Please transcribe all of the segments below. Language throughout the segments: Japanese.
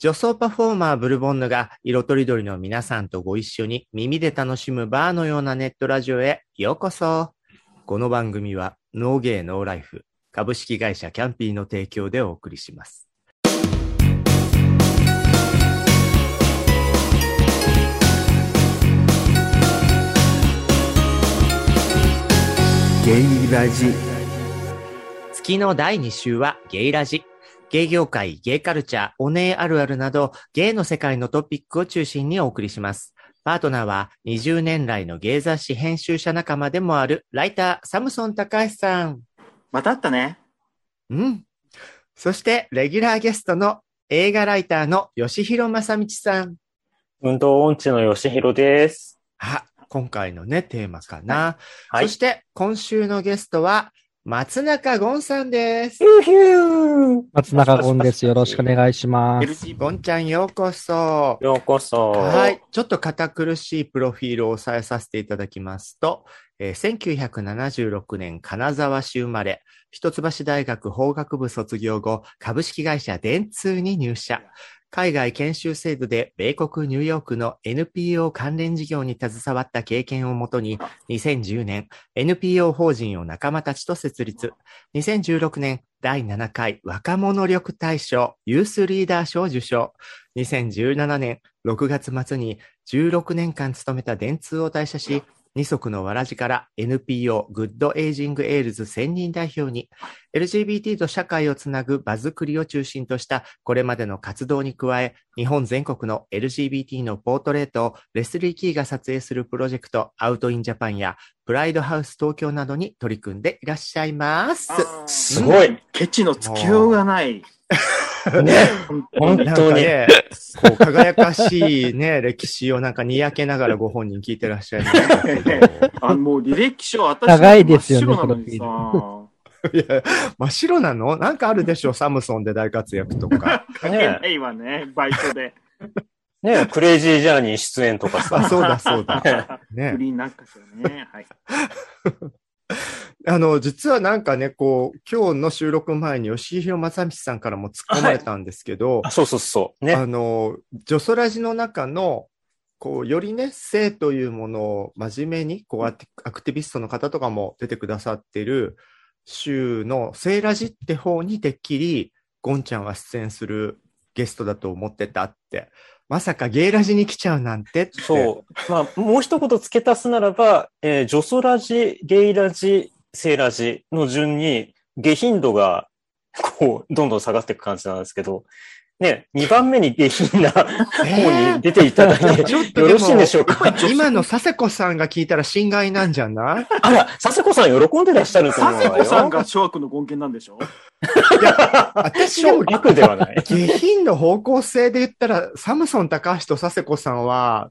女装パフォーマーブルボンヌが色とりどりの皆さんとご一緒に耳で楽しむバーのようなネットラジオへようこそ。この番組はノーゲーノーライフ株式会社キャンピーの提供でお送りします。ゲイラジ月の第2週はゲイラジ。ゲイ業界、ゲイカルチャー、お姉あるあるなど、ゲイの世界のトピックを中心にお送りします。パートナーは20年来のゲイ雑誌編集者仲間でもあるライター、サムソン高橋さん。また会ったね。うん。そして、レギュラーゲストの映画ライターの吉弘正道さん。運動音痴の吉弘です。あ、今回のね、テーマかな。はい。そして、今週のゲストは、松中ゴンさんです。ヒューヒュー松中ゴンです。よろしくお願いします。LG ゴンちゃんようこそ。ようこそ。はい。ちょっと堅苦しいプロフィールを押さえさせていただきますと、えー1976年金沢市生まれ、一橋大学法学部卒業後、株式会社電通に入社。海外研修制度で米国ニューヨークの NPO 関連事業に携わった経験をもとに、2010年 NPO 法人を仲間たちと設立。2016年第7回若者力大賞ユースリーダー賞受賞。2017年6月末に16年間勤めた電通を退社し、二足のわらじから NPO グッドエイジングエールズ専任代表に LGBT と社会をつなぐ場作りを中心としたこれまでの活動に加え、日本全国の LGBT のポートレートをレスリー・キーが撮影するプロジェクト OUT IN JAPAN やプライドハウス東京などに取り組んでいらっしゃいます。すごい。ケチのつきようがない。ね。本当に。かね、こう輝かしいね、歴史をなんかにやけながらご本人聞いてらっしゃいますけど。あもう履歴書、私長いですよね真っ白なのにさ。いや、真っ白なの？なんかあるでしょサムソンで大活躍とか。関係ないわね、バイトで。ねクレイジージャーニー出演とかあ、さ。そうだそうだ。フね。リーなんかしらね。はい。あの、実はなんかね、こう、今日の収録前に吉弘正道さんからも突っ込まれたんですけど、あそうそうそう。ね。あの、ジョソラジの中の、こう、よりね、性というものを真面目に、こう、アクティビストの方とかも出てくださってる、週の性ラジって方にてっきり、ゴンちゃんは出演するゲストだと思ってたって。まさかゲイラジに来ちゃうなんてって。そう。まあ、もう一言付け足すならば、えー、ジョソラジ、ゲイラジ、セイラジの順に、下品度が、こう、どんどん下がっていく感じなんですけど、ね、2番目に下品な方に出ていただいて、ちょっとよろしいんでしょうか？今の佐世子さんが聞いたら心外なんじゃない？あら、佐世子さん喜んでらっしゃると思うわよ。佐世子さんが諸悪の根源なんでしょ？私は悪ではない。下品の方向性で言ったら、サムソン高橋と佐世子さんは、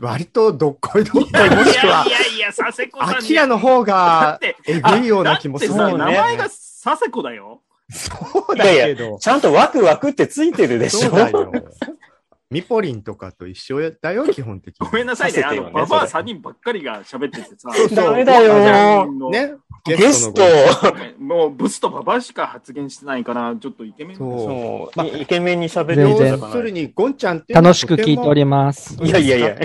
割とどっこいどっこい、もしくは、いやいやいや、佐世子さんに。アキラの方だがえぐいような気もするね。名前が佐世子だよ。そうだけど。ちゃんとワクワクってついてるでしょそうだよ。ミポリンとかと一緒だよ、基本的に。ごめんなさいね。あの、ババアそれ3人ばっかりが喋っててさ。そうダメだよのね。ゲストのもうブスとババアしか発言してないから、ちょっとイケメン。そうまあイイケメンに喋る全然要するに、ゴンちゃんって楽しく聞いております。いやいやいや。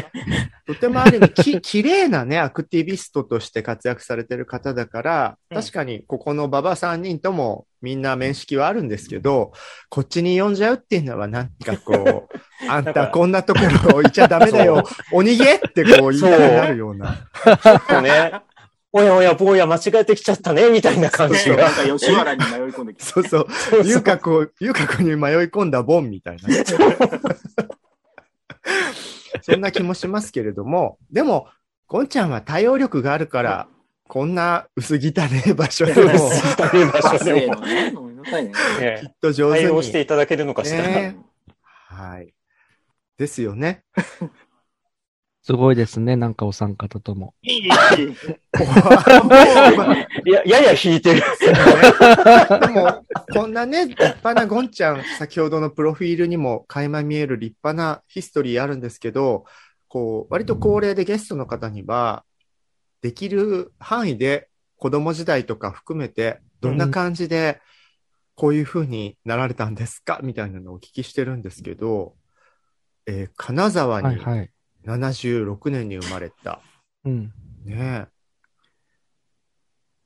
とてもある意味き、綺麗なね、アクティビストとして活躍されてる方だから、うん確かにここの馬場3人ともみんな面識はあるんですけど、こっちに呼んじゃうっていうのはなんかこう、あんたこんなところいちゃダメだよ、お逃げってこう言いたくなるような。ちょっとね、おやおや、坊や間違えてきちゃったね、みたいな感じが。なんか吉原に迷い込んできて。そうそう、遊郭を、遊郭に迷い込んだボンみたいなね。そんな気もしますけれども、でも、ゴンちゃんは対応力があるから、こんな薄汚い場所でも、そういう場バス所でもへのね。ごめんなさいきっと上手に。対応していただけるのかしら。ねはい。ですよね。すごいですね、なんかお三方とも。いいいいいや、やや引いてる。でも、こんなね、立派なゴンちゃん、先ほどのプロフィールにも垣間見える立派なヒストリーあるんですけど、こう、割と恒例でゲストの方には、できる範囲で子供時代とか含めて、どんな感じで、こういう風になられたんですか？みたいなのをお聞きしてるんですけど、えー金沢にはいはい。76年に生まれた。うん。ねえ。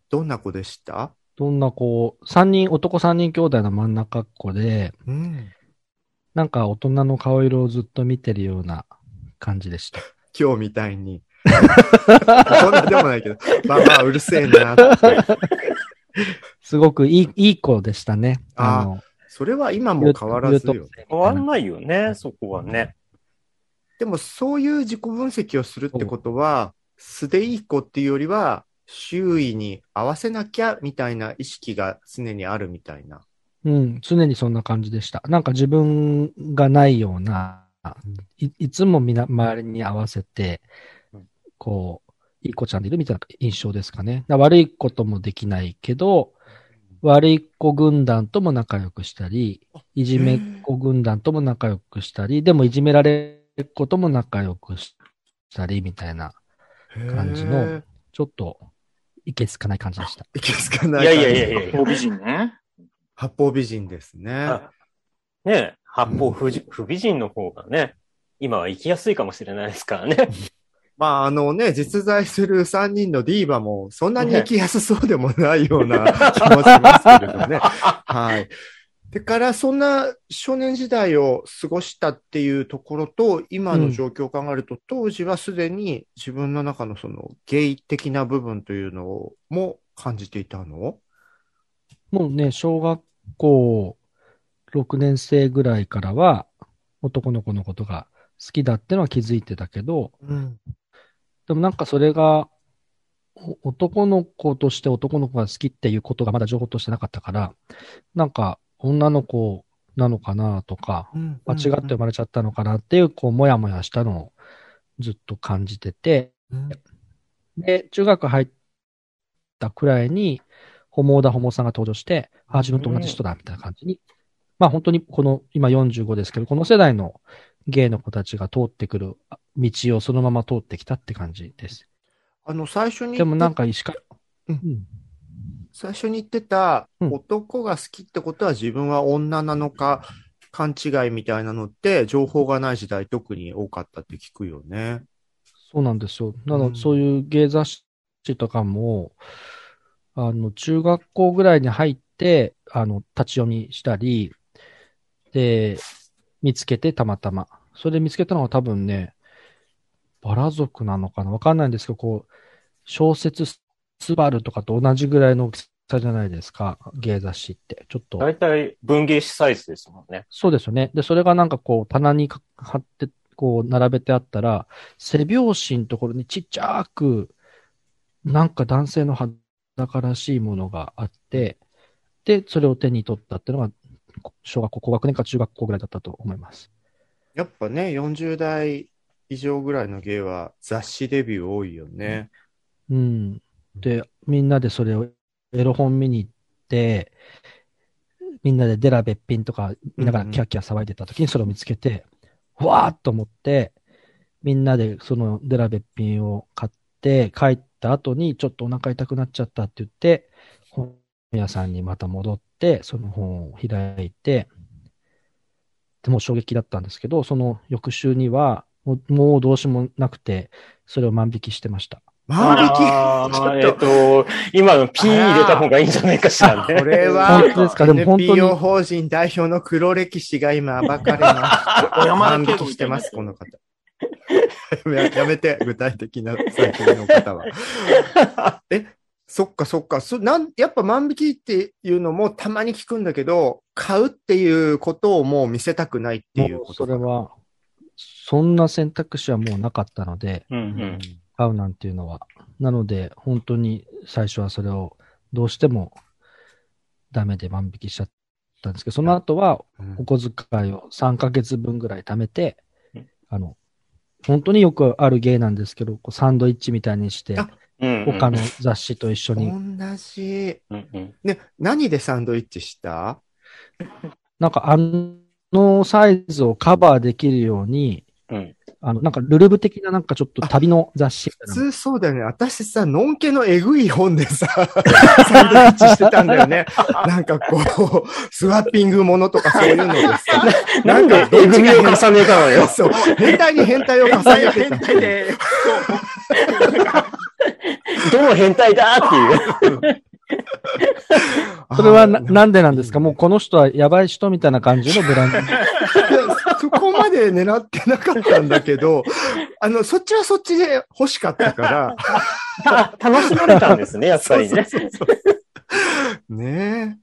どんな子でした？どんな子、三人、男三人兄弟の真ん中っ子で、うん。なんか大人の顔色をずっと見てるような感じでした。今日みたいに。そんなでもないけど、まあまあうるせえなって。すごくいい、いい子でしたね。あーの、それは今も変わらずよ。変わんないよね、そこはね。でもそういう自己分析をするってことは、素でいい子っていうよりは、周囲に合わせなきゃみたいな意識が常にあるみたいな。うん、常にそんな感じでした。なんか自分がないような、いいつもみな周りに合わせてうん、こう、いい子ちゃんでいるみたいな印象ですかね。だから悪いこともできないけど、悪い子軍団とも仲良くしたり、いじめっ子軍団とも仲良くしたり、でもいじめられる子とも仲良くしたり、みたいな、感じのちょっと、いけつかない感じでした。いけつかないいやいやいやいやいや。大美人ね。八方美人ですね。あね八方不じ不美人の方がね、今は生きやすいかもしれないですからね。まあ、あのね、実在する3人のディーバも、そんなに生きやすそうでもないような 気もしますけれどね。はい。でから、そんな少年時代を過ごしたっていうところと、今の状況を考えると、当時はすでに自分の中のそのゲイ的な部分というのも感じていたの？もうね、小学校6年生ぐらいからは男の子のことが好きだってのは気づいてたけど、うん。でもなんかそれがお男の子として男の子が好きっていうことがまだ情報としてなかったから、なんか女の子なのかなとか、間違って生まれちゃったのかなっていう、こう、もやもやしたのをずっと感じてて、うん。で、中学入ったくらいに、ホモーダホモさんが登場して、あ、自分と同じ人だ、みたいな感じに。まあ本当にこの、今45ですけど、この世代のゲイの子たちが通ってくる道をそのまま通ってきたって感じです。あの、最初にでもなんか、か石川、うんうん最初に言ってた、うん男が好きってことは自分は女なのか、勘違いみたいなのって、情報がない時代特に多かったって聞くよね。そうなんですよ。なの、うんそういう芸雑誌とかも、あの、中学校ぐらいに入って、あの、立ち読みしたり、で、見つけてたまたま。それで見つけたのは多分ね、バラ族なのかな？わかんないんですけど、こう、小説スバルとかと同じぐらいの大きさじゃないですか、芸雑誌って。ちょっと。大体文芸誌サイズですもんね。そうですよね。で、それがなんかこう、棚にか貼って、こう、並べてあったら、背表紙のところにちっちゃく、なんか男性の裸らしいものがあって、で、それを手に取ったっていうのが、小学校高学年か中学校ぐらいだったと思います。やっぱね、40代以上ぐらいの芸は雑誌デビュー多いよね。うん。で、みんなでそれを、エロ本見に行って、みんなでデラべっぴんとか見ながらキャッキャ騒いでた時にそれを見つけて、わーっと思って、みんなでそのデラべっぴんを買って帰った後にちょっとお腹痛くなっちゃったって言って、本屋さんにまた戻って、その本を開いて、でもう衝撃だったんですけど、その翌週には、もうもうどうしようもなくて、それを万引きしてました。万引き？えっっと、と、今の P 入れた方がいいんじゃないかしらね。これは本当ですか？でも本当に NPO 法人代表の黒歴史が今暴かれます。万引きしてます、この方。ややめて、具体的な最近の方は。え、そっかそっか。そなんやっぱ万引きっていうのもたまに聞くんだけど、買うっていうことをもう見せたくないっていうことそれは、そんな選択肢はもうなかったので、うんううんん。買うなんていうのは。なので、本当に最初はそれをどうしてもダメで万引きしちゃったんですけど、その後はうんお小遣いを3ヶ月分ぐらい貯めてうん、あの、本当によくある芸なんですけど、こうサンドイッチみたいにして、他の雑誌と一緒に、同じ。ね、何でサンドイッチした？なんかあのサイズをカバーできるように、うんあの、なんかルルブ的ななんかちょっと旅の雑誌普通そうだよね。私さ、のんけのえぐい本でさ、サンドイッチしてたんだよね。なんかこう、スワッピングものとかそういうのでさ。なんでえぐみを重ねたのよ。そう。変態に変態を重ねて変た。態で、どの変態だっていう。それはななんでなんですか？もうこの人はやばい人みたいな感じのブランド。そこまで狙ってなかったんだけど、あの、そっちはそっちで欲しかったから。あ楽しまれたんですね、やっぱりね。そうそうそうね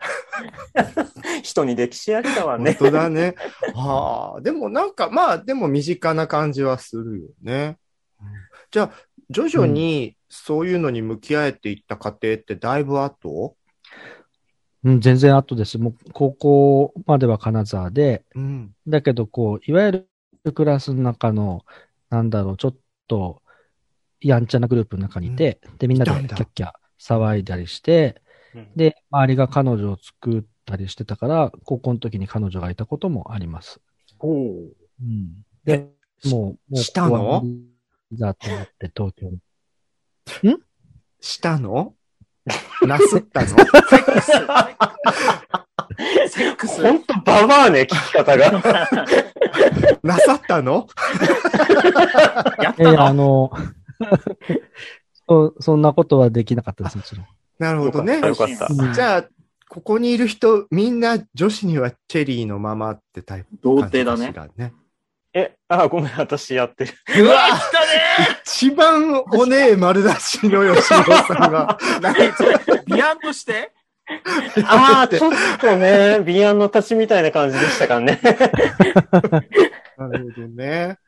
人に歴史ありだわえ。ね。本当だね。はあ、でもなんか、まあ、でも身近な感じはするよね。じゃあ、徐々にそういうのに向き合えていった過程ってだいぶ後？うん、全然後です。もう高校までは金沢で、うん。だけどこう、いわゆるクラスの中の、なんだろう、ちょっと、やんちゃなグループの中にいて、で、みんなでキャッキャ騒いだりして、で、周りが彼女を作ったりしてたから、高校の時に彼女がいたこともあります。うん。で、もう、もう、したの？ここは無理だと思って東京に。したの？なすったの？セックス？ほんとババアね、聞き方が。なさったの？やっええたあのの、そそんなことはできなかったです、もちろん。なるほどね。よかった。うんじゃあ、ここにいる人、みんな女子にはチェリーのままってタイプ童感じ貞だね。え、あ、ごめん、私やってる。うわ来たね一番おねえ丸出しの吉野さんが。何それ、ビアンとして？ああ、ちょっとね、ビアンの立ちみたいな感じでしたからね。なるほどね。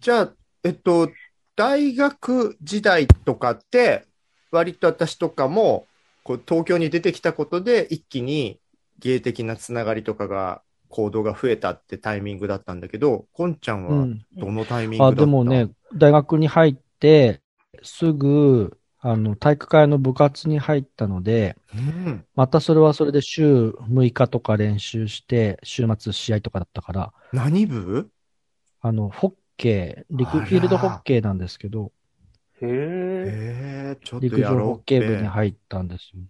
じゃあ、えっと、大学時代とかって、割と私とかも、こう東京に出てきたことで、一気に芸的なつながりとかが、行動が増えたってタイミングだったんだけど、こんちゃんはうん。どのタイミングだあ、った、でもね、大学に入って、すぐ、あの、体育会の部活に入ったので、うん。またそれはそれで週6日とか練習して、週末試合とかだったから、何部？あの、ホッケー、陸あらフィールドホッケーなんですけど、へえ。ええちょっと陸上やろうってホッケー部に入ったんですよ。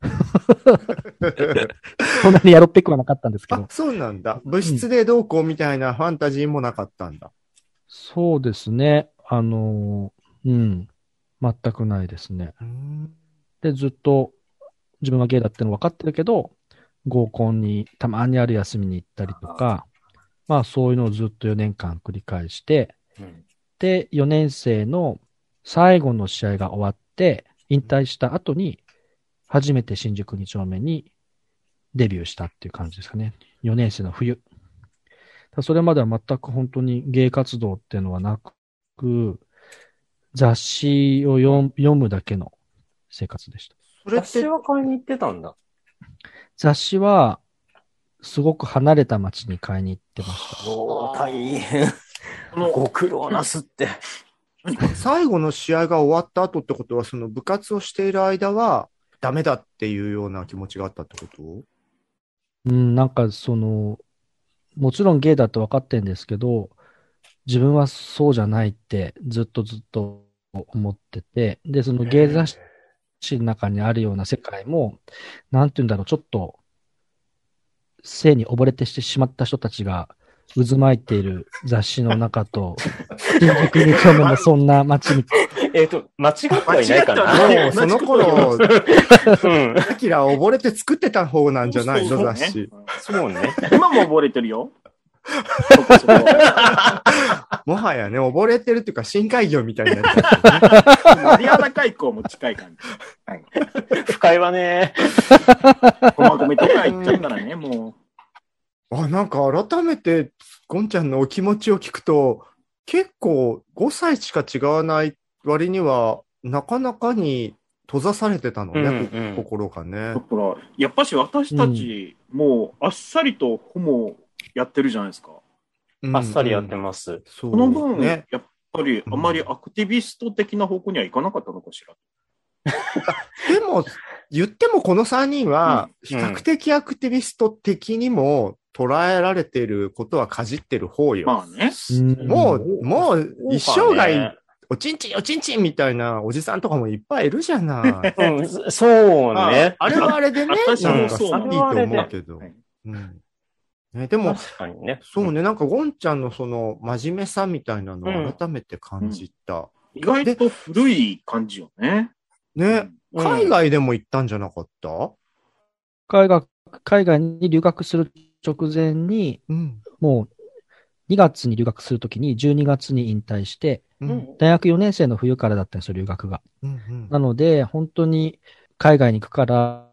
そんなにやろっぺくはなかったんですけど、、あそうなんだ。物質でどうこうみたいなファンタジーもなかったんだ。そうですね。あのー、うん。全くないですね。うんで、ずっと自分がゲイだっての分かってるけど、合コンにたまにある休みに行ったりとか、まあそういうのをずっと4年間繰り返して、うんで、4年生の最後の試合が終わって、引退した後に、初めて新宿2丁目にデビューしたっていう感じですかね。4年生の冬。それまでは全く本当に芸活動っていうのはなく、雑誌を読むだけの生活でした。それ雑誌、は買いに行ってたんだ。雑誌は、すごく離れた町に買いに行ってました。おー、大変。ご苦労なすって。最後の試合が終わった後ってことは、その部活をしている間は、ダメだっていうような気持ちがあったってこと？うん、なんかその、もちろんゲイだって分かってるんですけど、自分はそうじゃないってずっとずっと思ってて、で、そのゲイ雑誌の中にあるような世界も、なんて言うんだろう、ちょっと、性に溺れてしてしまった人たちが渦巻いている雑誌の中と、新宿に丁目のそんな街みたい えっと、間違ってはいないかな。もうその頃、うん。アキラは溺れて作ってた方なんじゃない？の雑誌。そうね。今も溺れてるよ。もはやね、溺れてるっていうか深海魚みたいになっちゃってねマリアナ海溝も近い感じ。不快はね。駒込とか行っちゃったらね、もあ、なんか改めて、ゴンちゃんのお気持ちを聞くと、結構5歳しか違わない割には、なかなかに閉ざされてたのね、うんうん心がう。ねだ。から、やっぱし私たち、もうあっさりとホモやってるじゃないですか。うんあっさりやってます。その分、ね。やっぱりあまりアクティビスト的な方向にはいかなかったのかしら。でも、言ってもこの3人は、比うん較的アクティビスト的にも捉えられていることはかじってる方よ。まあね。うんもう、もう一生涯ね、おちんちんおちんちんみたいなおじさんとかもいっぱいいるじゃない。うん、そうね。あれはあれでね、私なんかもそういいと思うけどはい。うんね、でも、確かにね。そうね、なんかゴンちゃんのその真面目さみたいなのうんを改めて感じた。意外と古い感じよね。ね、うん海外でも行ったんじゃなかった？海外、海外に留学する直前に、うん。もう2月に留学するときに12月に引退して、うん。うん。大学4年生の冬からだったんですよ、留学が。うん。なので、本当に海外に行くから、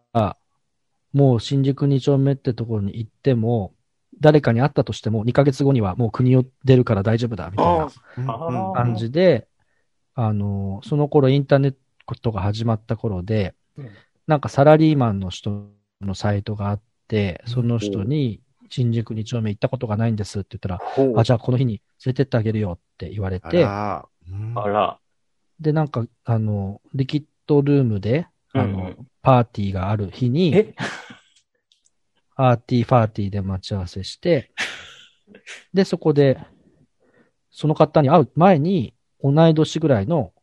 もう新宿2丁目ってところに行っても、誰かに会ったとしても2ヶ月後にはもう国を出るから大丈夫だ、みたいあな感じで、あの、その頃インターネットが始まった頃でうん、なんかサラリーマンの人のサイトがあって、その人に新宿2丁目行ったことがないんですって言ったら、あ、じゃあこの日に連れてってあげるよって言われあて、あら。で、なんか、あの、リキッドルームで、あの、パーティーがある日に、え？アーティーファーティーで待ち合わせして、で、そこで、その方に会う前に、同い年ぐらいの、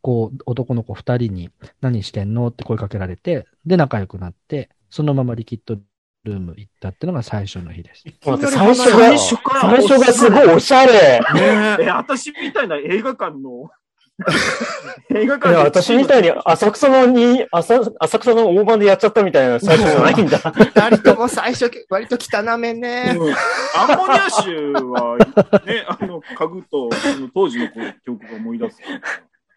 こう、男の子二人に、何してんの？って声かけられて、で、仲良くなって、そのままリキッドルーム行ったっていうのが最初の日です。最初が、最初から最初がすごいおしゃれ。え、私みたいな映画館の、映画いや、私みたいに浅草のに、浅浅草の大盤でやっちゃったみたいな最初じゃないんだ。二人とも最初、割と汚めね。うんアンモニア臭は、ね、あの、家具と、その当時のこう記憶が思い出す。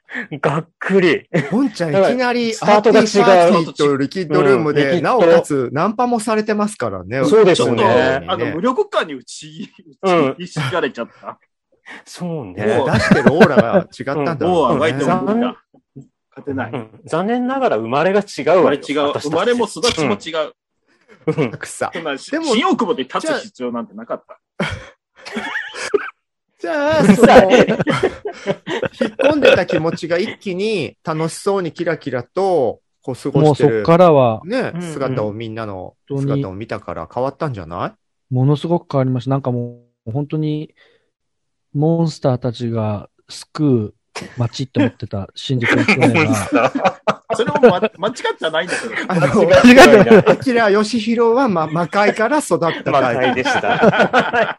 がっくり。ゴンちゃんいきなりスタートが違うアーティーパーティーとリキッドルームで、なおかつナンパもされてますからね。そうですねちょっと、ねあの、無力感に打ち、うん打ちひかれちゃった。そうね。ね出してるオーラが違ったんだもうろうね。あがいても無。勝てない。うん残念ながら生まれが違う生まわよ。れ違う。生まれも育ちも違う。うん草そんなでも新大久保で立つ必要なんてなかった。じゃあ、その、う 引っ込んでた気持ちが一気に楽しそうにキラキラと、こう過ごもうそっしてる、からは、ねうん、姿をみんなの姿を見たから変わったんじゃない？ものすごく変わりました。なんかもう、本当に、モンスターたちが救う街って思ってた新宿の去年が、それも、ま、間違ってはないんだけど。あの、間違いない。アキラヨシヒロは、ま、魔界から育った魔。界でした。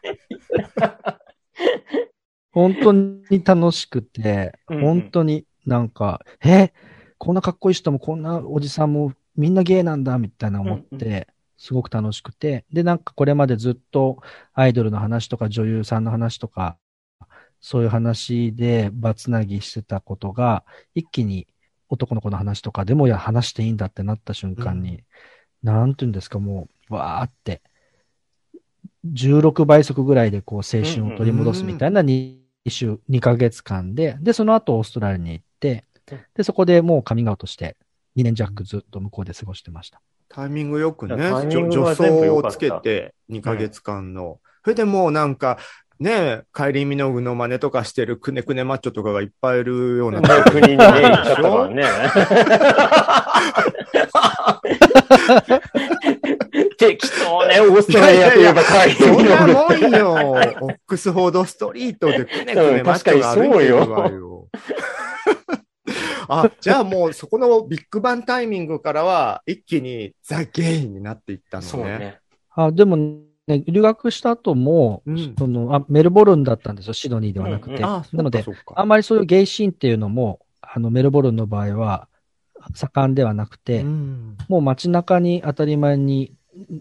本当に楽しくて、うんうん。本当になんか、え、こんなかっこいい人もこんなおじさんもみんなゲイなんだみたいな思っうんて、すごく楽しくて、で、なんかこれまでずっとアイドルの話とか女優さんの話とか、そういう話でバツナギしてたことが、一気に男の子の話とかでもいや話していいんだってなった瞬間に、なんていうんですか、もう、わーって、16倍速ぐらいでこう青春を取り戻すみたいな2週、2ヶ月間で、で、その後オーストラリアに行って、で、そこでもうカミングアウトして、2年弱ずっと向こうで過ごしてました。タイミングよくね、助走をつけて、2ヶ月間の。それでもうなんか、ね、カイリー・ミノグの真似とかしてるくねくねマッチョとかがいっぱいいるような。国にね、行っちゃったからね。適当ね、オーストラリアといえば海そんな外もんよ。オックスフォードストリートでくねくねマッチョが歩いてるわよ。あ、じゃあもうそこのビッグバンタイミングからは一気にザ・ゲイになっていったのね。そうね。あ、でもね、留学した後も、うんそのあ、メルボルンだったんですよ、シドニーではなくて。うんうんあ、なので、そうかそうかあんまりそういうゲイシーンっていうのも、あの、メルボルンの場合は、盛んではなくて、うん。もう街中に当たり前に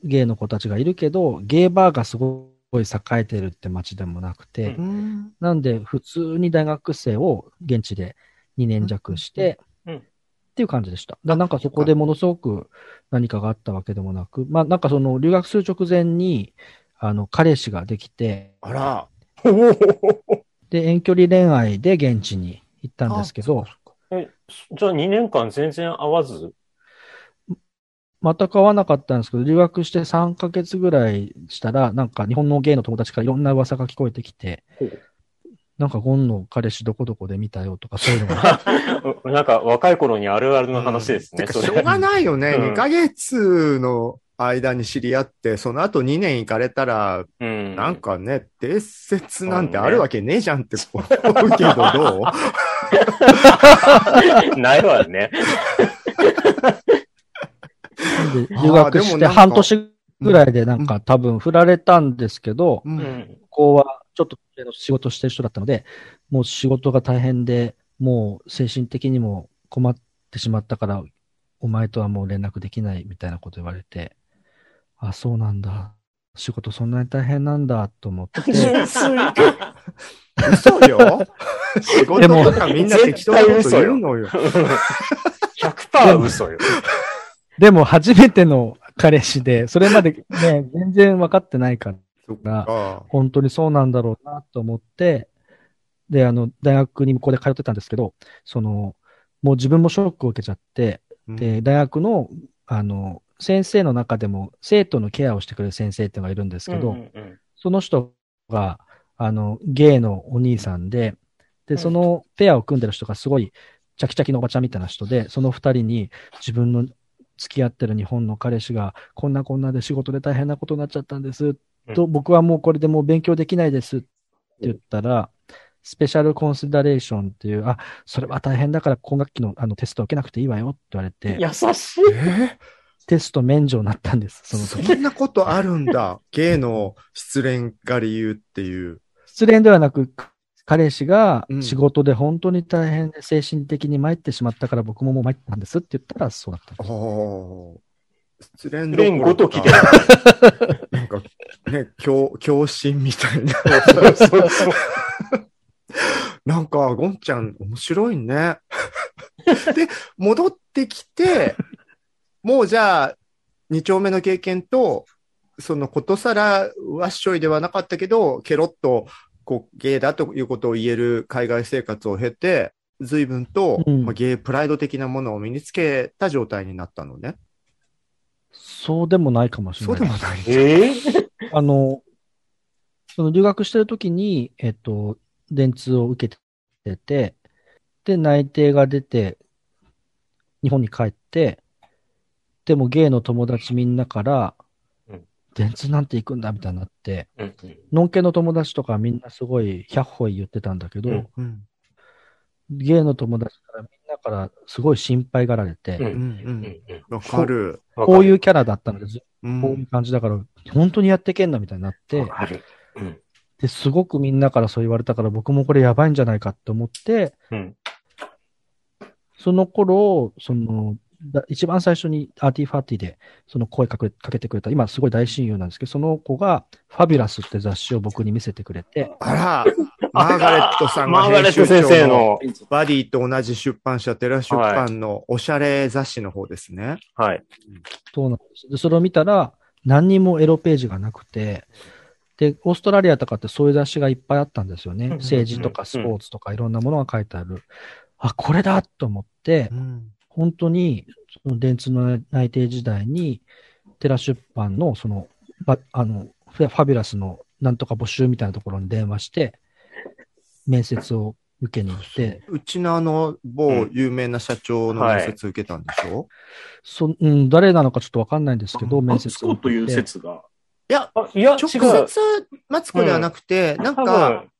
ゲイの子たちがいるけど、ゲイバーがすごい栄えてるって街でもなくて、うん。うんなんで普通に大学生を現地で2年弱して、うん。うん。っていう感じでした。だからなんかそこでものすごく何かがあったわけでもなく、まあなんかその留学する直前に、あの、彼氏ができて、あら。で、遠距離恋愛で現地に行ったんですけど、えじゃあ2年間全然会わず？全く会わなかったんですけど、留学して3ヶ月ぐらいしたら、なんか日本のゲイの友達からいろんな噂が聞こえてきてほう、なんかゴンの彼氏どこどこで見たよとかそういうのが。なんか若い頃にあるあるの話ですね。てか、それしょうがないよね。うん2ヶ月の間に知り合って、その後2年行かれたら、うん。なんかね、伝説なんてあるわけねえじゃんって 思うけど、どう？ないわね。で 留学して半年ぐらいでなんか多分振られたんですけど、う。うんん。こうはちょっと仕事してる人だったので、もう仕事が大変で、もう精神的にも困ってしまったから、お前とはもう連絡できないみたいなこと言われて、あ、そうなんだ。仕事そんなに大変なんだと思って。嘘よ。仕事とかみんな適当なこと言うのよ。100% 嘘よ。でも初めての彼氏で、それまでね、全然分かってないから。本当にそうなんだろうなと思って、で、あの、大学にここで通ってたんですけど、その、もう自分もショックを受けちゃって、で、大学の、あの、先生の中でも生徒のケアをしてくれる先生っていうのがいるんですけど、うんうんその人が、あの、ゲイのお兄さんで、で、そのペアを組んでる人がすごい、チャキチャキのおばちゃんみたいな人で、その二人に自分の付き合ってる日本の彼氏が、こんなこんなで仕事で大変なことになっちゃったんです。と、僕はもうこれでもう勉強できないですって言ったら、スペシャルコンシダレーションっていう、あ、それは大変だから今学期のあのテスト受けなくていいわよって言われて、優しい。えテスト免除になったんです、その時。そんなことあるんだ。ゲイの失恋が理由っていう。失恋ではなく、彼氏がうん仕事で本当に大変で精神的に参ってしまったから僕ももう参ったんですって言ったらそうだったんです。おー失恋レンごときで。なんか、ね、教、教師みたいな。そうそうそう。なんか、ゴンちゃん、面白いね。で、戻ってきて、もうじゃあ、二丁目の経験と、そのことさらわっしょいではなかったけど、ケロッと、こう、ゲイだということを言える海外生活を経て、随分と、うんまあ、ゲイプライド的なものを身につけた状態になったのね。そうでもないかもしれない。そうでもない。えー？あの、その留学してる時に、えっと、電通を受けてて、で、内定が出て、日本に帰って、でもゲイの友達みんなからうん、電通なんて行くんだみたいになって、ノンケの友達とかみんなすごい100歩言ってたんだけど、うんうん。ゲイの友達からみんなからすごい心配がられて、わかる。うん。こういううキャラだったので、こういう感じだから、本当にやってけんなみたいになって。で、すごくみんなからそう言われたから、僕もこれやばいんじゃないかって思って、うん。その頃、その、だ一番最初にアーティファーティでその声かけかけてくれた、今すごい大親友なんですけど、その子がファビュラスって雑誌を僕に見せてくれて、あら、マーガレットさんがマーガレット編集長先生のの、バディと同じ出版社、テラ出版のおしゃれ雑誌の方ですね。はい。そうなんです。で、それを見たら、何にもエロページがなくて、で、オーストラリアとかってそういう雑誌がいっぱいあったんですよね。うん政治とかスポーツとかいろんなものが書いてある。あ、これだと思って、本当に、その電通の内定時代に、テラ出版の、その、ばあの、ファファビュラスのなんとか募集みたいなところに電話して、面接を受けに行って、うちのあの、某有名な社長の面接受けたんでしょ、そうん、誰なのかちょっとわかんないんですけど、マ面接ツコというを受けて説が。いや、あ、いや、直。接マツコではなくて、なん多か、分、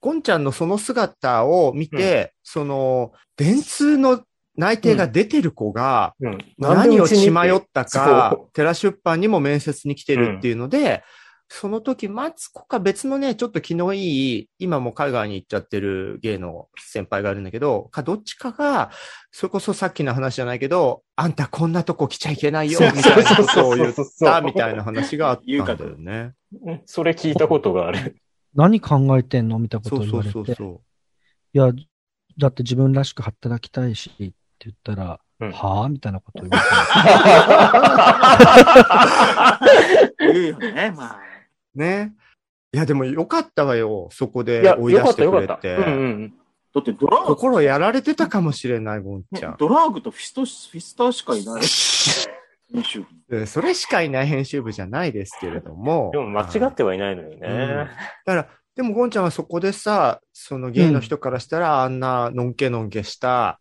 ゴンちゃんのその姿を見て、その、電通の内定が出てる子が、うん。何を血迷ったかそ、テラ出版にも面接に来てるっていうので、その時、マツコか別のね、ちょっと気のいい、今も海外に行っちゃってる芸の先輩がいるんだけど、かどっちかが、それこそさっきの話じゃないけど、あんたこんなとこ来ちゃいけないよ、みたいなことを言ったみたいな話があったんだよね。うんそれ聞いたことがある。何考えてんの？みたいなことそうを言われて。そうそうそいや、だって自分らしく働きたいし、言ったら、うんはぁ？みたいなことを言われて。言うよね、まあ。う。ね。いや、でもよかったわよ。そこで追い出したてくれよかった。うんうて。ん。だってドラッグ、心やられてたかもしれない、ゴンちゃん。ドラッグとフィスト、フィスターしかいない。編集部えそれしかいない編集部じゃないですけれども。でも間違ってはいないのよね。だから、でも、ゴンちゃんはそこでさ、そのゲイの人からしたら、あんなのんけのんけした、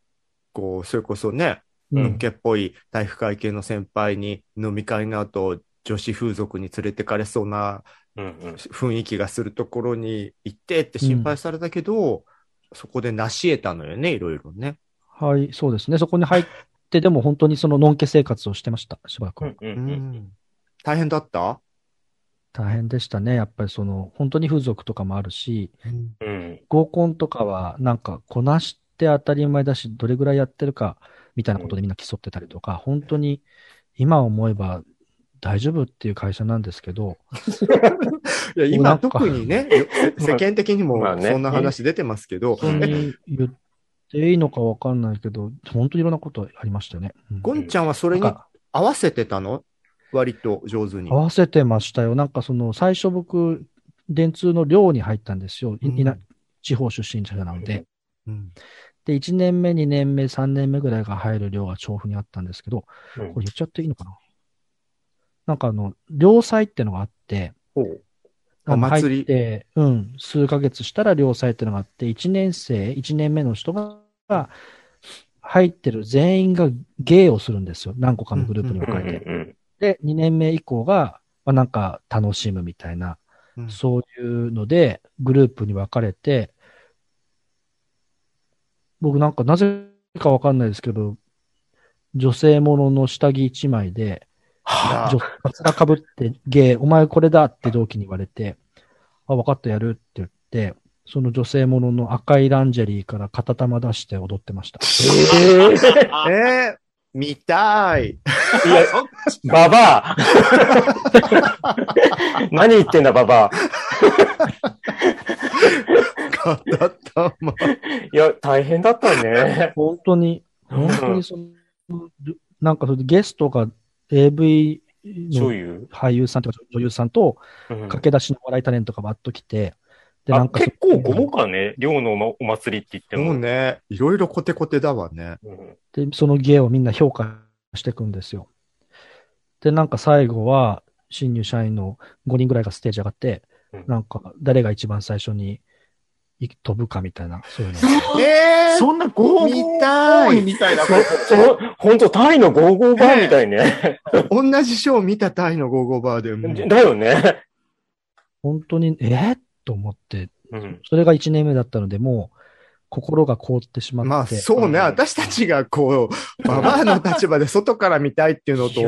こう、それこそね、うんのんけっぽい体育会系の先輩に飲み会の後、女子風俗に連れてかれそうなうんうん。雰囲気がするところに行ってって心配されたけど、そこで成し得たのよね、いろいろね。はい、そうですね。そこに入って、でも本当にそののんけ生活をしてました、しばらくは。うんううんん。大変だった？大変でしたね。やっぱりその、本当に風俗とかもあるし、うん。合コンとかはなんかこなして当たり前だし、どれぐらいやってるかみたいなことでみんな競ってたりとか、本当に今思えば大丈夫っていう会社なんですけど、いや、な今特にね、よ 世間的にもまあねそんな話出てますけど、本当に言っていいのかわかんないけど、本当にいろんなことありましたね。うんゴンちゃんはそれに合わせてたの？割と上手に。合わせてましたよ。なんかその最初僕、電通の寮に入ったんですよ。いいなうん地方出身者なので。うん。で、1年目、2年目、3年目ぐらいが入る寮が調布にあったんですけど、うん。これ言っちゃっていいのかな？なんかあの、寮祭ってのがあって、お祭り。て、うん、数ヶ月したら寮祭ってのがあって、1年生、1年目の人が、入ってる全員が芸をするんですよ。何個かのグループに分かれて。うんで、2年目以降が、まあ、なんか楽しむみたいな、うん。そういうので、グループに分かれて、僕なんかなぜかわかんないですけど、女性ものの下着一枚で、あ女カツラかぶって、ゲー、お前これだって同期に言われて、あ、分かったやるって言って、その女性ものの赤いランジェリーから片玉出して踊ってました。えええー、見たい。いや、ババア 何言ってんだ、ババア。片玉。いや、大変だったね。本当に、本当にその、なんかそれでゲストが AV の女優？俳優さんとか女優さんとうん駆け出しの笑いタレントがバッと来て、で、なあんかそ結構豪華ね。寮のお祭りって言っても。もうね、いろいろコテコテだわね。うんで、その芸をみんな評価していくんですよ。で、なんか最後は、新入社員の5人ぐらいがステージ上がって、うんなんか誰が一番最初にい飛ぶかみたいな、そういうの。えそんなゴー見たいみたいな。本当 タイのゴーゴーバーみたいね。同じショー見たタイのゴーゴーバーでだよね。本当に、えー、と思って、うん。それが1年目だったので、もう、心が凍ってしまって。まあそうね、うん私たちがこう、ババアの立場で外から見たいっていうのと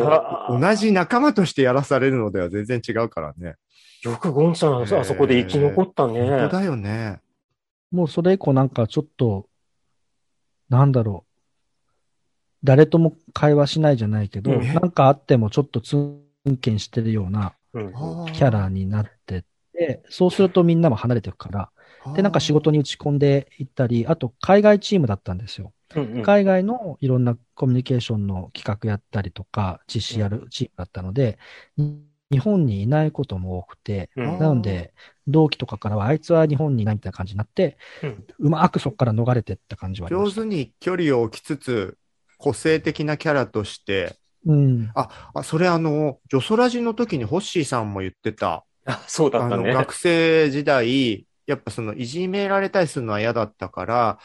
同じ仲間としてやらされるのでは全然違うからね。よくゴンちゃん、あそこで生き残ったね。本当だよね。もうそれ以降なんかちょっと、なんだろう。誰とも会話しないじゃないけど、うんなんかあってもちょっとツンケンしてるようなうんキャラになってって、そうするとみんなも離れていくから、で、なんか仕事に打ち込んでいったり、あと海外チームだったんですよ。うんうん海外のいろんなコミュニケーションの企画やったりとか、実施やるチームだったので、に日本にいないことも多くて、うんなので、同期とかからは、あいつは日本にいないみたいな感じになって、うんうまくそこから逃れてった感じはありました。上手に距離を置きつつ、個性的なキャラとして、うん。あ、あそれあの、ジョソラジの時にホッシーさんも言ってた。あそうだったね。学生時代、やっぱその、いじめられたりするのは嫌だったから、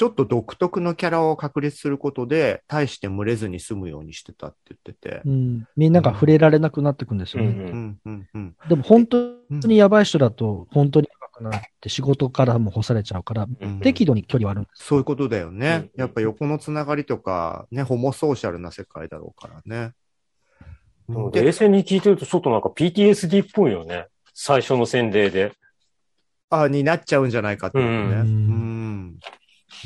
ちょっと独特のキャラを確立することで、大して群れずに済むようにしてたって言っててう。ん。みんなが触れられなくなってくんですよね。うんう。ん、うん、うん。でも本当にやばい人だと、本当にやばくなって仕事からも干されちゃうから、うん適度に距離はあるんです。そういうことだよね。うんやっぱ横のつながりとか、ね、ホモソーシャルな世界だろうからね。冷静に聞いてるとちょっとなんか PTSD っぽいよね。最初の洗礼で。あになっちゃうんじゃないかってことね。ううんん。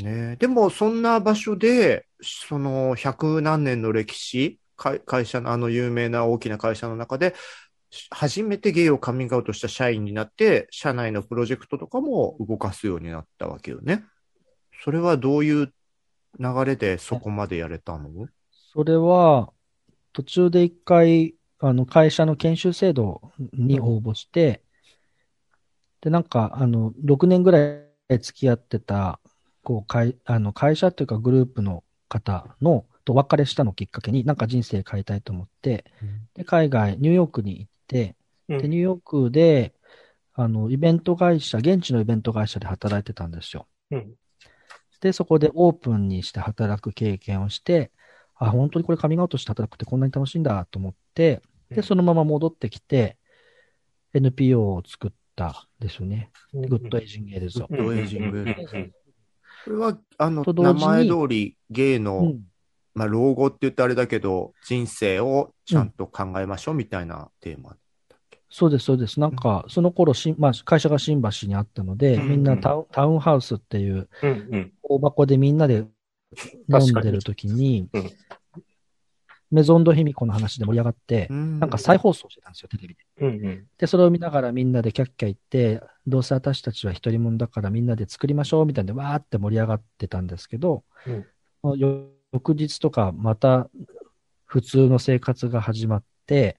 ねでも、そんな場所で、その、百何年の歴史、会会社の、あの有名な大きな会社の中で、初めてゲイをカミングアウトした社員になって、社内のプロジェクトとかも動かすようになったわけよね。それはどういう流れでそこまでやれたの？それは、途中で一回、あの、会社の研修制度に応募して、で、なんか、あの、6年ぐらい付き合ってた、こう、会、あの、会社っていうかグループの方の、とお別れしたのをきっかけに、なんか人生変えたいと思って、で、海外、ニューヨークに行って、うんで、ニューヨークで、あの、イベント会社、現地のイベント会社で働いてたんですよ。うん。で、そこでオープンにして働く経験をして、あ、本当にこれカミングアウトして働くってこんなに楽しいんだと思って、で、うんそのまま戻ってきて、NPO を作ったんですよね。グッドエイジングエールズを。グッドエイジングうんうんうんこれは、あの、名前通り、ゲイの、うんまあ、老後って言ってあれだけど、人生をちゃんと考えましょうみたいなテーマ。そうです、そうです。なんか、その頃しん、まあ、会社が新橋にあったので、うんみんなタウンタウンハウスっていううんうん。大箱でみんなで飲んでる時にうん、メゾンドヒミコの話で盛り上がって、ななんか再放送してたんですよ、テレビで。うんうん。で、それを見ながらみんなでキャッキャ言って、どうせ私たちは一人者だからみんなで作りましょうみたいなでわーって盛り上がってたんですけど、よ翌日とかまた普通の生活が始まって、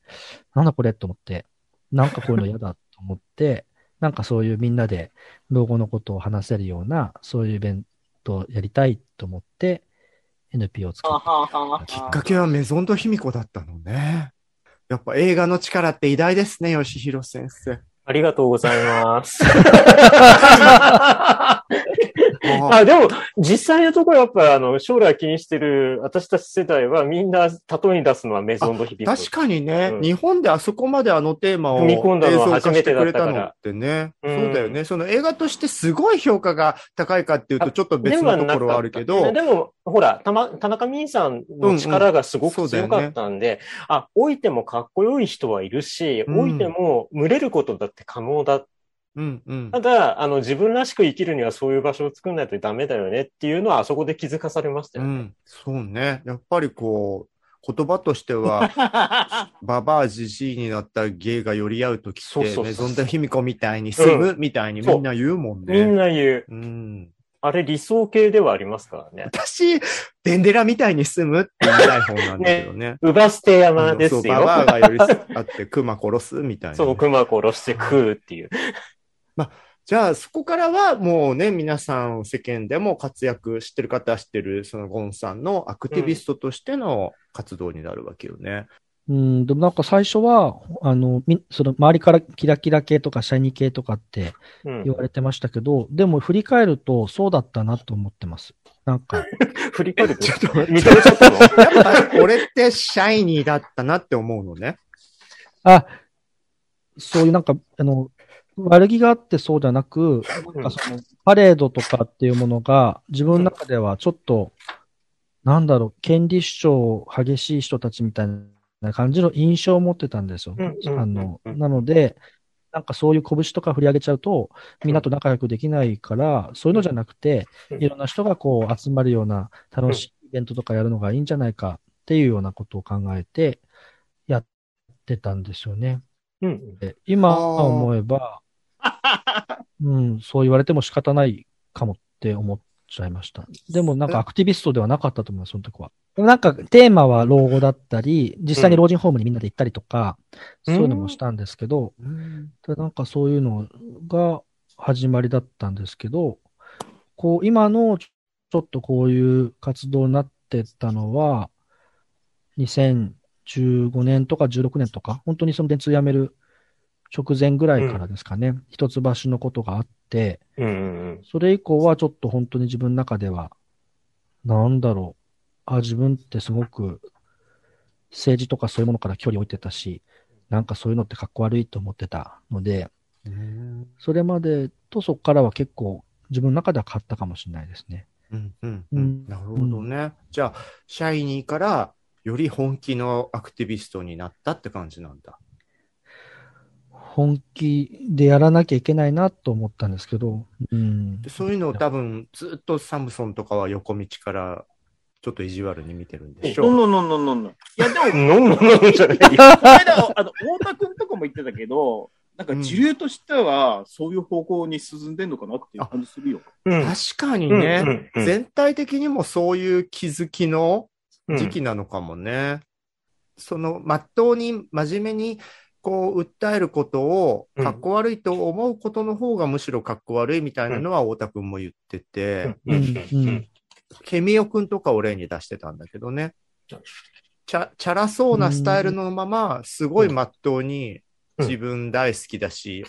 なんだこれと思って、なんかこういうの嫌だと思って、なんかそういうみんなで老後のことを話せるような、そういうイベントをやりたいと思って、NPO を作った。きっかけはメゾンド卑弥呼だったのね。やっぱ映画の力って偉大ですね、吉弘先生。ありがとうございます。ああ、でも、実際のところやっぱ、あの、将来気にしてる私たち世代はみんな例えに出すのはメゾンドヒビ確かにね、うん。日本であそこまであのテーマを踏み込んだのは映像化してくれた初めてだったから。のってね。うん。そうだよね。その映画としてすごい評価が高いかっていうとちょっと別のところはあるけど、でも、ほら、たま、田中美さんの力がすごく強かったんで、あ、老いてもかっこよい人はいるし、うん。老いても群れることだって可能だ。うんうんた。だ、あの、自分らしく生きるにはそういう場所を作んないとダメだよねっていうのはあそこで気づかされましたよね。うん、そうね。やっぱりこう、言葉としては、ババアじじいになったゲイが寄り合うときって、そうそうそうメゾンド卑弥呼みたいに住むみたいにみんな言うもんみんね。な言う。うん。あれ理想系ではありますからね。私、デンデラみたいに住むって言いたい方なんだけどね。うば捨てあのそう、山ですよ。ババアが寄り添って熊殺すみたいなね、そう、熊殺して食うっていう。じゃあ、そこからはもうね、皆さん世間でも活躍してる方は知ってる、そのゴンさんのアクティビストとしての活動になるわけよね。うん、でもなんか最初は、あの、み、その周りからキラキラ系とかシャイニー系とかってうん言われてましたけど、でも振り返るとそうだったなと思ってます。なんか、振り返ると、認 めちゃったのやっぱ、俺ってシャイニーだったなって思うのね。あ、そういうなんか、あの、悪気があってそうじゃなく、なんかその、パレードとかっていうものが、自分の中ではちょっと、なんだろう、権利主張激しい人たちみたいな感じの印象を持ってたんですよ。あの、うんなので、なんかそういう拳とか振り上げちゃうと、みんなと仲良くできないから、そういうのじゃなくて、うんいろんな人がこう集まるような楽しいイベントとかやるのがいいんじゃないかっていうようなことを考えて、やってたんですよね。うん。で今思えば、うん、そう言われても仕方ないかもって思っちゃいました。でもなんかアクティビストではなかったと思います、その時は。なんかテーマは老後だったり、実際に老人ホームにみんなで行ったりとか、うんそういうのもしたんですけど、でなんかそういうのが始まりだったんですけど、こう、今のちょっとこういう活動になってったのは、2015年とか16年とか、本当にその電通辞める直前ぐらいからですかね、一橋のことがあって、うんうんそれ以降はちょっと本当に自分の中では、なんだろう、あ、自分ってすごく政治とかそういうものから距離を置いてたし、なんかそういうのってかっこ悪いと思ってたので、それまでとそこからは結構自分の中では変わったかもしれないですね。うんうんううん。ん、なるほどね。じゃあ、シャイニーからより本気のアクティビストになったって感じなんだ。本気でやらなきゃいけないなと思ったんですけど、うんで。そういうのを多分ずっとサムソンとかは横道からちょっと意地悪に見てるんでしょう。のんのんのんのんのん。いや、でも、うん。のんのんのんじゃないよ。この間、あの、太田くんとかも言ってたけど、なんか主流としては、そういう方向に進んでんのかなっていう感じするよ。うん確かにね、うんうん全体的にもそういう気づきのうん時期なのかもね。その、まっとうに、真面目に、こう、訴えることを、うん。かっこ悪いと思うことの方がむしろかっこ悪いみたいなのは、太田くんも言ってて、ケミオくんとかを例に出してたんだけどね。チャチャラそうなスタイルのまま、すごいまっとうにうん。自分大好きだし、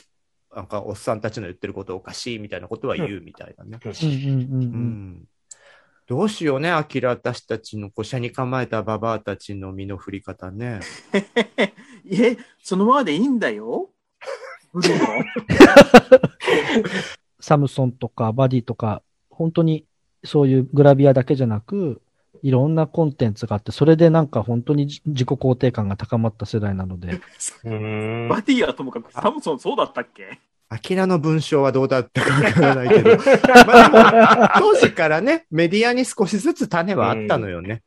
なんかおっさんたちの言ってることおかしいみたいなことは言うみたいなね。う。んどうしようね、アキラ私たちのこう車に構えたババアたちの身の振り方ね。い え、そのままでいいんだよ。サムソンとかバディとか、本当にそういうグラビアだけじゃなく、いろんなコンテンツがあって、それでなんか本当に自自己肯定感が高まった世代なので。バディはともかく、サムソンそうだったっけ？アキラの文章はどうだったかわからないけど、まあでも、当時からね、メディアに少しずつ種はあったのよね。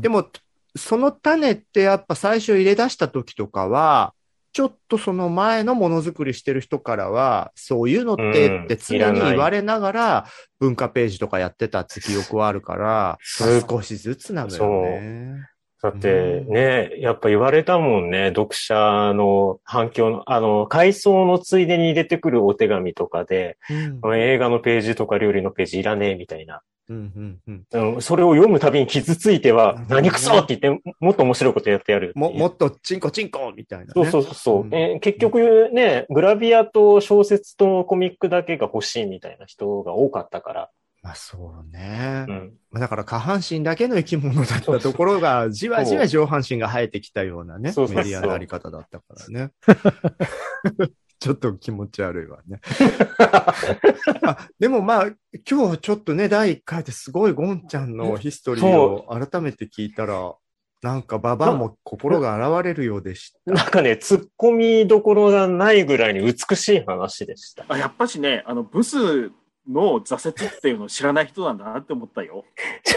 でも、その種ってやっぱ最初入れ出した時とかは、ちょっとその前のものづくりしてる人からは、そういうのってうんって常に言われながら文化ページとかやってたって記憶はあるから、す少しずつなのよね。だってね、やっぱ言われたもんね、読者の反響の、あの、回想のついでに入れてくるお手紙とかで、うん映画のページとか料理のページいらねえみたいな。うんうんうんうん、それを読むたびに傷ついてはうん、何くそって言って、もっと面白いことやってやるも、もっとチンコチンコみたいな、ね。そうそうそう。うんえー結局ね、グラビアと小説とコミックだけが欲しいみたいな人が多かったから。まあそうね。うん。まあだから下半身だけの生き物だったところが、じわじわ上半身が生えてきたようなね、そうそうそうメディアのあり方だったからね。ちょっと気持ち悪いわね。あでもまあ、今日ちょっとね、第1回ですごいゴンちゃんのヒストリーを改めて聞いたら、なんかババアも心が現れるようでした。なんかね、突っ込みどころがないぐらいに美しい話でした。あ、やっぱしね、あの、ブスの挫折っていうのを知らない人なんだなって思ったよ。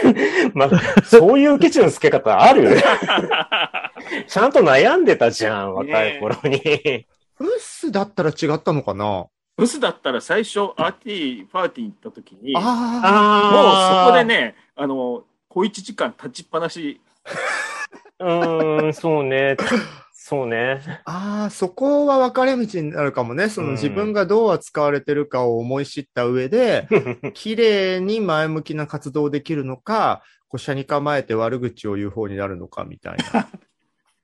まあ、そういうケチのつけ方ある ちゃんと悩んでたじゃん、若い頃に。ブスだったら違ったのかな？ブスだったら最初、アーティーパーティー行った時に、もうああそこで。ね、あの、小一時間立ちっぱなし、うーん、そうね。そうね。ああ、そこは分かれ道になるかもね。そのうん自分がどう扱われてるかを思い知った上で、綺麗に前向きな活動できるのか、こう、斜に構えて悪口を言う方になるのかみたいな。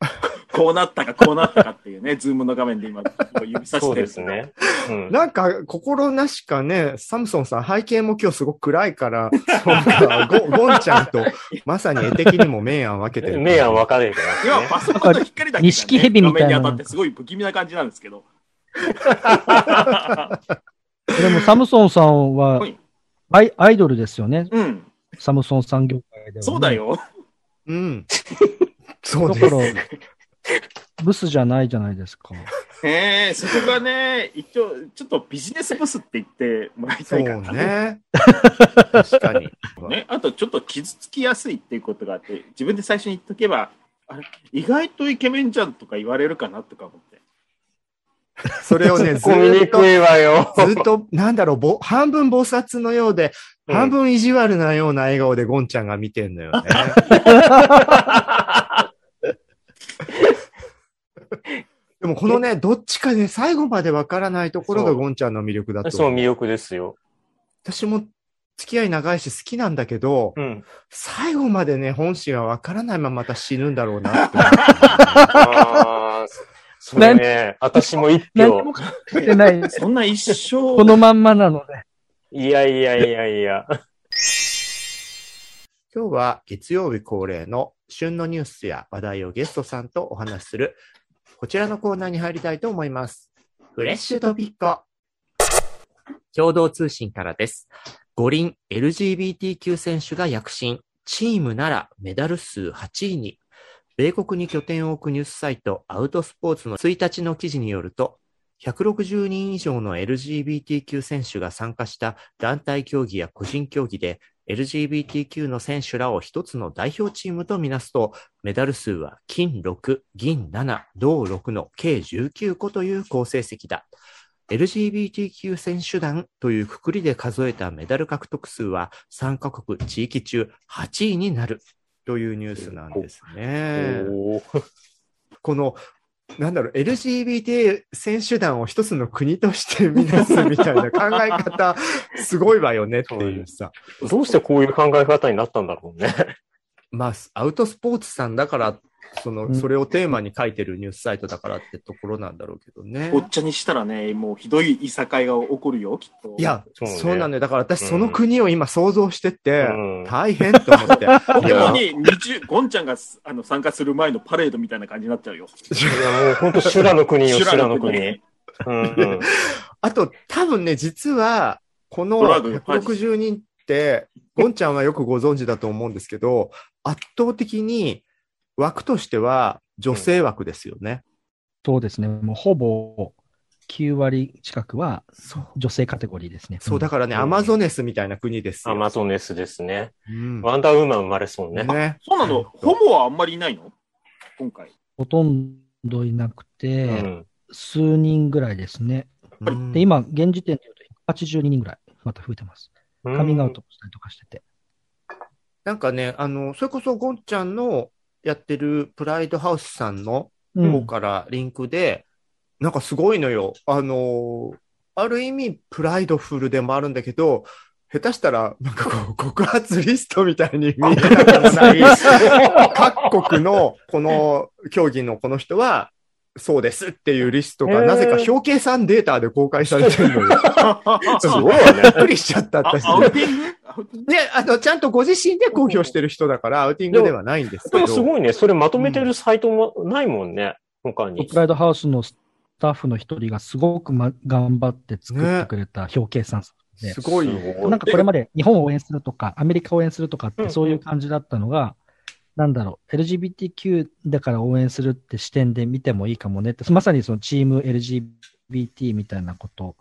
こうなったかこうなったかっていうね、ズームの画面で今、指さそうしてるですね。うん。なんか、心なしかね、サムソンさん、背景も今日すごく暗いから、ゴ、ゴンちゃんと、まさに絵的にも明暗分けてる。目は分かれてます今、ね。パソコンの光だけが、ね、錦蛇みたいな画面に当たってすごい不気味な感じなんですけど。でもサムソンさんははいアイアイドルですよね。うん、サムソン産業界では、ね。そうだ。よ。うん。そうだです。から、ブスじゃないじゃないですか。ええそこがね、一応、ちょっとビジネスブスって言ってもらいそうたいからね。確かに。ね、あとちょっと傷つきやすいっていうことがあって、自分で最初に言っとけば、あれ、意外とイケメンじゃんとか言われるかなとか思って。それをね、ず突っとにくいわよ。ずっと、なんだろう、ぼ半分菩薩のようで、うん半分意地悪なような笑顔でゴンちゃんが見てんのよね。でもこのね、どっちかね、最後までわからないところがゴンちゃんの魅力だとそう。魅力ですよ。私も付き合い長いし好きなんだけど、うん。最後までね、本心がわからないまままた死ぬんだろうなって そうね。私も一票。何もしてない？そんな一生、このまんまなので。いやいやいやいや。今日は月曜日恒例の旬のニュースや話題をゲストさんとお話しする、こちらのコーナーに入りたいと思います。フレッシュトピッコ。共同通信からです。五輪 LGBTQ 選手が躍進。チームならメダル数8位に。米国に拠点を置くニュースサイトアウトスポーツの1日の記事によると、160人以上の LGBTQ 選手が参加した団体競技や個人競技で LGBTQ の選手らを一つの代表チームとみなすと、メダル数は金6、銀7、銅6の計19個という好成績だ。LGBTQ 選手団というくくりで数えたメダル獲得数は3カ国地域中8位になるというニュースなんですね。この、なんだろう、LGBT 選手団を一つの国としてみなすみたいな考え方、すごいわよねっていうさ。どうしてこういう考え方になったんだろうね。まあ、アウトスポーツさんだからっその、うんそれをテーマに書いてるニュースサイトだからってところなんだろうけどね。ごっちゃにしたらね、もうひどいいさかいが起こるよ、きっと。いや、そうねそうなんだよ。だから私、うんその国を今想像してて、うん大変と思って。でもに、20ゴンちゃんがあの参加する前のパレードみたいな感じになっちゃうよ。いや、もう本当修羅の国よ、修修羅の国国。うんうん。あと、多分ね、実は、このドラッグ160人って、ゴンちゃんはよくご存知だと思うんですけど、圧倒的に枠としては女性枠ですよね。そうですね。もうほぼ9割近くは。女性カテゴリーですね。そう、だからね、うんアマゾネスみたいな国ですよ。アマゾネスですね。うんワンダーウーマン生まれそうね。ね。そうなの？ホモはあんまりいないの？今回。ほとんどいなくうて、ん。数人ぐらいですね。うんで、今、現時点で言うと82人ぐらい、また増えてます。カミングアウトしたりとかしてて。なんかね、あの、それこそゴンちゃんのやってるプライドハウスさんのうん。方からリンクで、なんかすごいのよ。あの、ある意味プライドフルでもあるんだけど、下手したら、なんかこう、告発リストみたいに見えなくもない、各国のこの競技のこの人は、そうですっていうリストが、なぜか表計算データで公開されてるのよ。すごいびっ。くりしちゃった、あ私。ね、あの、ちゃんとご自身で公表してる人だから、アウティングではないんですけでど。もすごいね。それまとめてるサイトもないもんね。他にプ。ライドハウスのスタッフの一人がすごく、ま、頑張って作ってくれた表計算数ですごい。なんかこれまで日本を応援するとか、アメリカを応援するとかっうんてそういう感じだったのが、なんだろう、LGBTQ だから応援するって視点で見てもいいかもねって、まさにそのチーム LGBT みたいなこと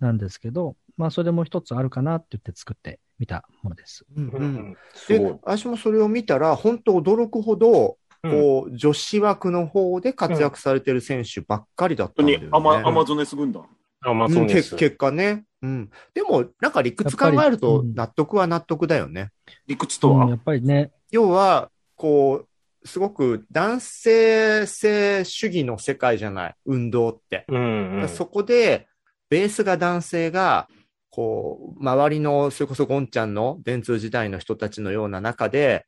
なんですけど、まあそれも一つあるかなって言って作ってみたものです。うんうんで。、私もそれを見たら、本当驚くほど、うんこう、女子枠の方で活躍されてる選手ばっかりだったんだよね。本当にアマアマゾネス軍団。アマうんゾネス結。結果ね。うん。でも、なんか理屈考えると納得は納得だよね。理屈とはうんや。っぱりね、要は、こう、すごく男性性主義の世界じゃない、運動って。うんうん。そこで、ベースが男性が、こう、周りの、それこそゴンちゃんの電通時代の人たちのような中で、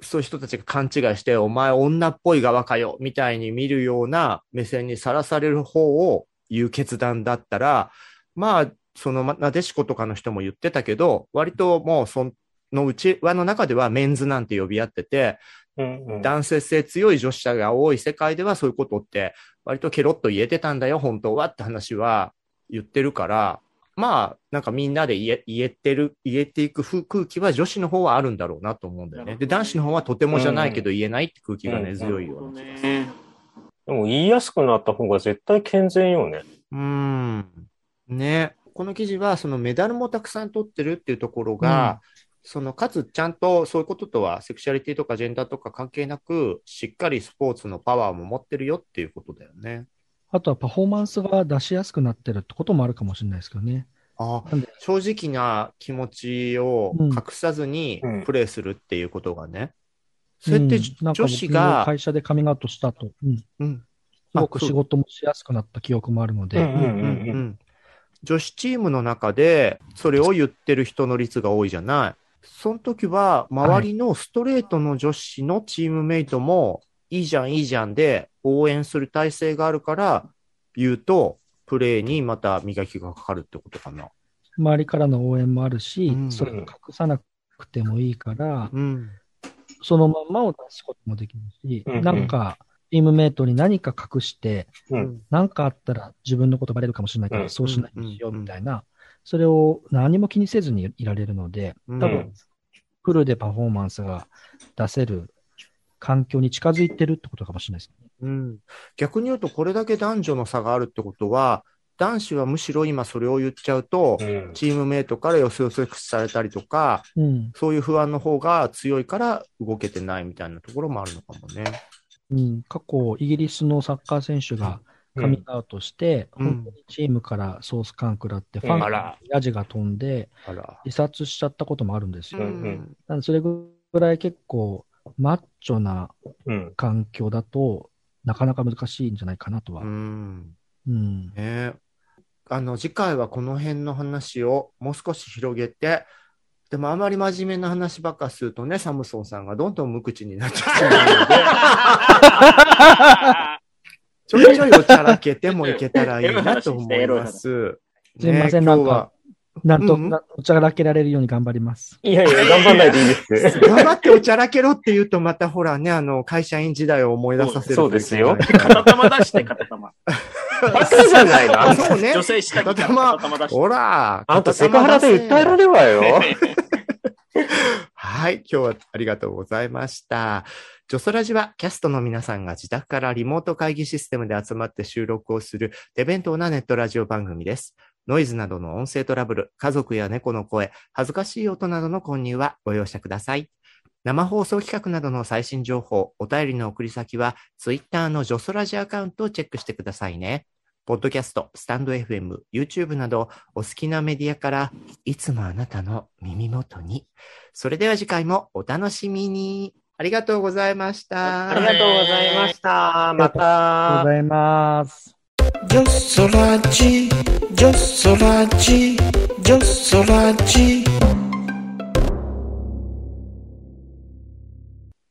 そういう人たちが勘違いして、お前女っぽい側かよ、みたいに見るような目線にさらされる方を言う決断だったら、まあ、その、まなでしことかの人も言ってたけど、割ともう、その内輪の中ではメンズなんて呼び合ってて、うんうん男性性強い女子者が多い世界ではそういうことって割とケロッと言えてたんだよ、本当はって話は言ってるから、まあ、なんかみんなで言え言えてる、言えていく風空気は女子の方はあるんだろうなと思うんだよね。で、男子の方はとてもじゃないけど言えないって空気がね、うん強いような気がする。ね。でも言いやすくなった方が絶対健全よね。うーん。ね。この記事は、そのメダルもたくさん取ってるっていうところが、その、かつちゃんとそういうこととは、セクシャリティとかジェンダーとか関係なく、しっかりスポーツのパワーも持ってるよっていうことだよね。あとはパフォーマンスが出しやすくなってるってこともあるかもしれないですけどね。あ正直な気持ちをうん。隠さずにうん。プレーするっていうことがね。それってうんなんか女子僕もが、会社でカミングアウトした後、うん、すうん。ごく仕事もしやすくなった記憶もあるので、うんうん。うんうん。女子チームの中でそれを言ってる人の率が多いじゃない。その時は周りのストレートの女子のチームメイトもいいじゃんいいじゃんで応援する体制があるから言うとプレーにまた磨きがかかるってことかな。周りからの応援もあるし、うん。それを隠さなくてもいいから、うん。そのまんまを出すこともできるし、うんうん。なんか、チームメイトに何か隠して、うん。何かあったら自分のことバレるかもしれないから、うん。そうしないよみたいな、それを何も気にせずにいられるので、うん多分、フルでパフォーマンスが出せる環境に近づいてるってことかもしれないですね。うん、逆に言うと、これだけ男女の差があるってことは、男子はむしろ今それを言っちゃうと、うんチームメイトからよそよそくされたりとか、うん。そういう不安の方が強いから動けてないみたいなところもあるのかもね。うん、過去、イギリスのサッカー選手がカミングアウトして、うん本当にチームからソース感食らって、フうんァンかあららヤジが飛んで。自殺しちゃったこともあるんですよ。うんうんなんでそれぐらい結構、マッチョなうん。環境だとなかなか難しいんじゃないかなとは。ううん。ん。ねあの、次回はこの辺の話をもう少し広げて、でもあまり真面目な話ばっかするとね、サムソンさんがどんどん無口になってしまうので、ちょいちょいおちゃらけてもいけたらいいなと思います。すいませんねなんか今日はなんと、おちゃらけられるように頑張ります。いやいや、頑張んないでいいです。頑張っておちゃらけろって言うと、またほらね、あの、会社員時代を思い出させるそうですよ片玉出して、片玉。バカじゃないそうね女。性片玉出して。ほら。あんたセクハラで訴えられるわよ。はい、今日はありがとうございました。ジョソラジはキャストの皆さんが自宅からリモート会議システムで集まって収録をする手弁当なネットラジオ番組です。ノイズなどの音声トラブル、家族や猫の声、恥ずかしい音などの混入はご容赦ください。生放送企画などの最新情報、お便りの送り先は、ツイッターのジョソラジアカウントをチェックしてくださいね。ポッドキャスト、スタンド FM、YouTube など、お好きなメディアから、いつもあなたの耳元に。それでは次回もお楽しみに。ありがとうございました。ありがとうございました。まありがとうたご。ざいます。ジョソラジジョソラジジョソラジ